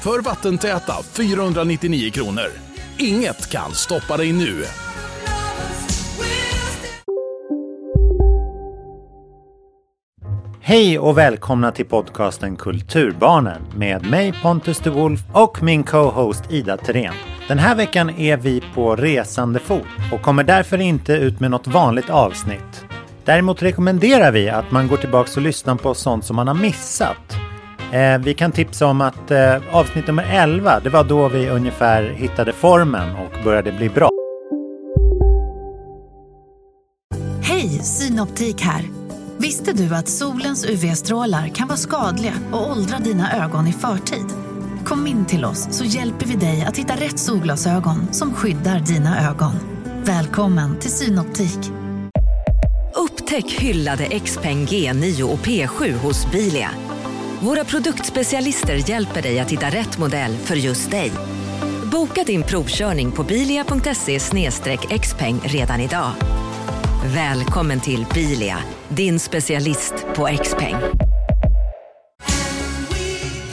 för vattentäta 499 kronor. Inget kan stoppa dig nu. Hej och välkomna till podcasten Kulturbarnen med mig Pontus de Wolf och min co-host Ida Terén. Den här veckan är vi på resande fot och kommer därför inte ut med något vanligt avsnitt. Däremot rekommenderar vi att man går tillbaka och lyssnar på sånt som man har missat. Eh, vi kan tipsa om att eh, avsnitt nummer 11, det var då vi ungefär hittade formen och började bli bra. Hej, Synoptik här. Visste du att solens UV-strålar kan vara skadliga och åldra dina ögon i förtid? Kom in till oss så hjälper vi dig att hitta rätt solglasögon som skyddar dina ögon. Välkommen till Synoptik. Upptäck hyllade XPeng G9 och P7 hos Bilia. Våra produktspecialister hjälper dig att hitta rätt modell för just dig. Boka din provkörning på bilia.se xpeng redan idag. Välkommen till Bilia, din specialist på XPeng.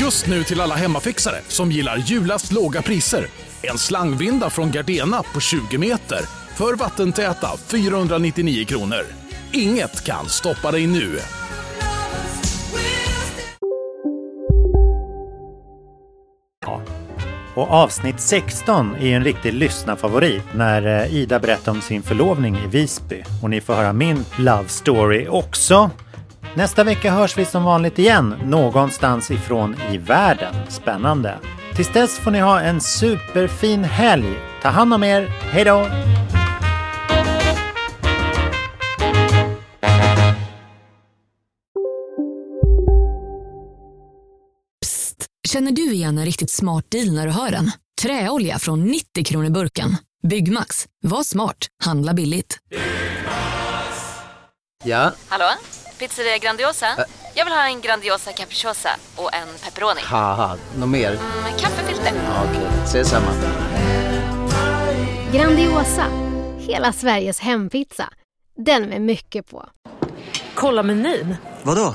Just nu till alla hemmafixare som gillar julast låga priser. En slangvinda från Gardena på 20 meter för vattentäta 499 kronor. Inget kan stoppa dig nu. Och avsnitt 16 är ju en riktig lyssnarfavorit när eh, Ida berättar om sin förlovning i Visby. Och ni får höra min love story också. Nästa vecka hörs vi som vanligt igen någonstans ifrån i världen. Spännande! Tills dess får ni ha en superfin helg. Ta hand om er. Hej då! Känner du igen en riktigt smart deal när du hör den? Träolja från 90 kronor burken. Byggmax. Var smart. Handla billigt. Ja, Hallå? Pizzeria Grandiosa? Jag vill ha en Grandiosa capriciosa och en pepperoni. haha, något mer? Med kaffefilter. Ja, Okej, ses samma. Grandiosa, hela Sveriges hempizza. Den med mycket på. Kolla menyn. Vadå?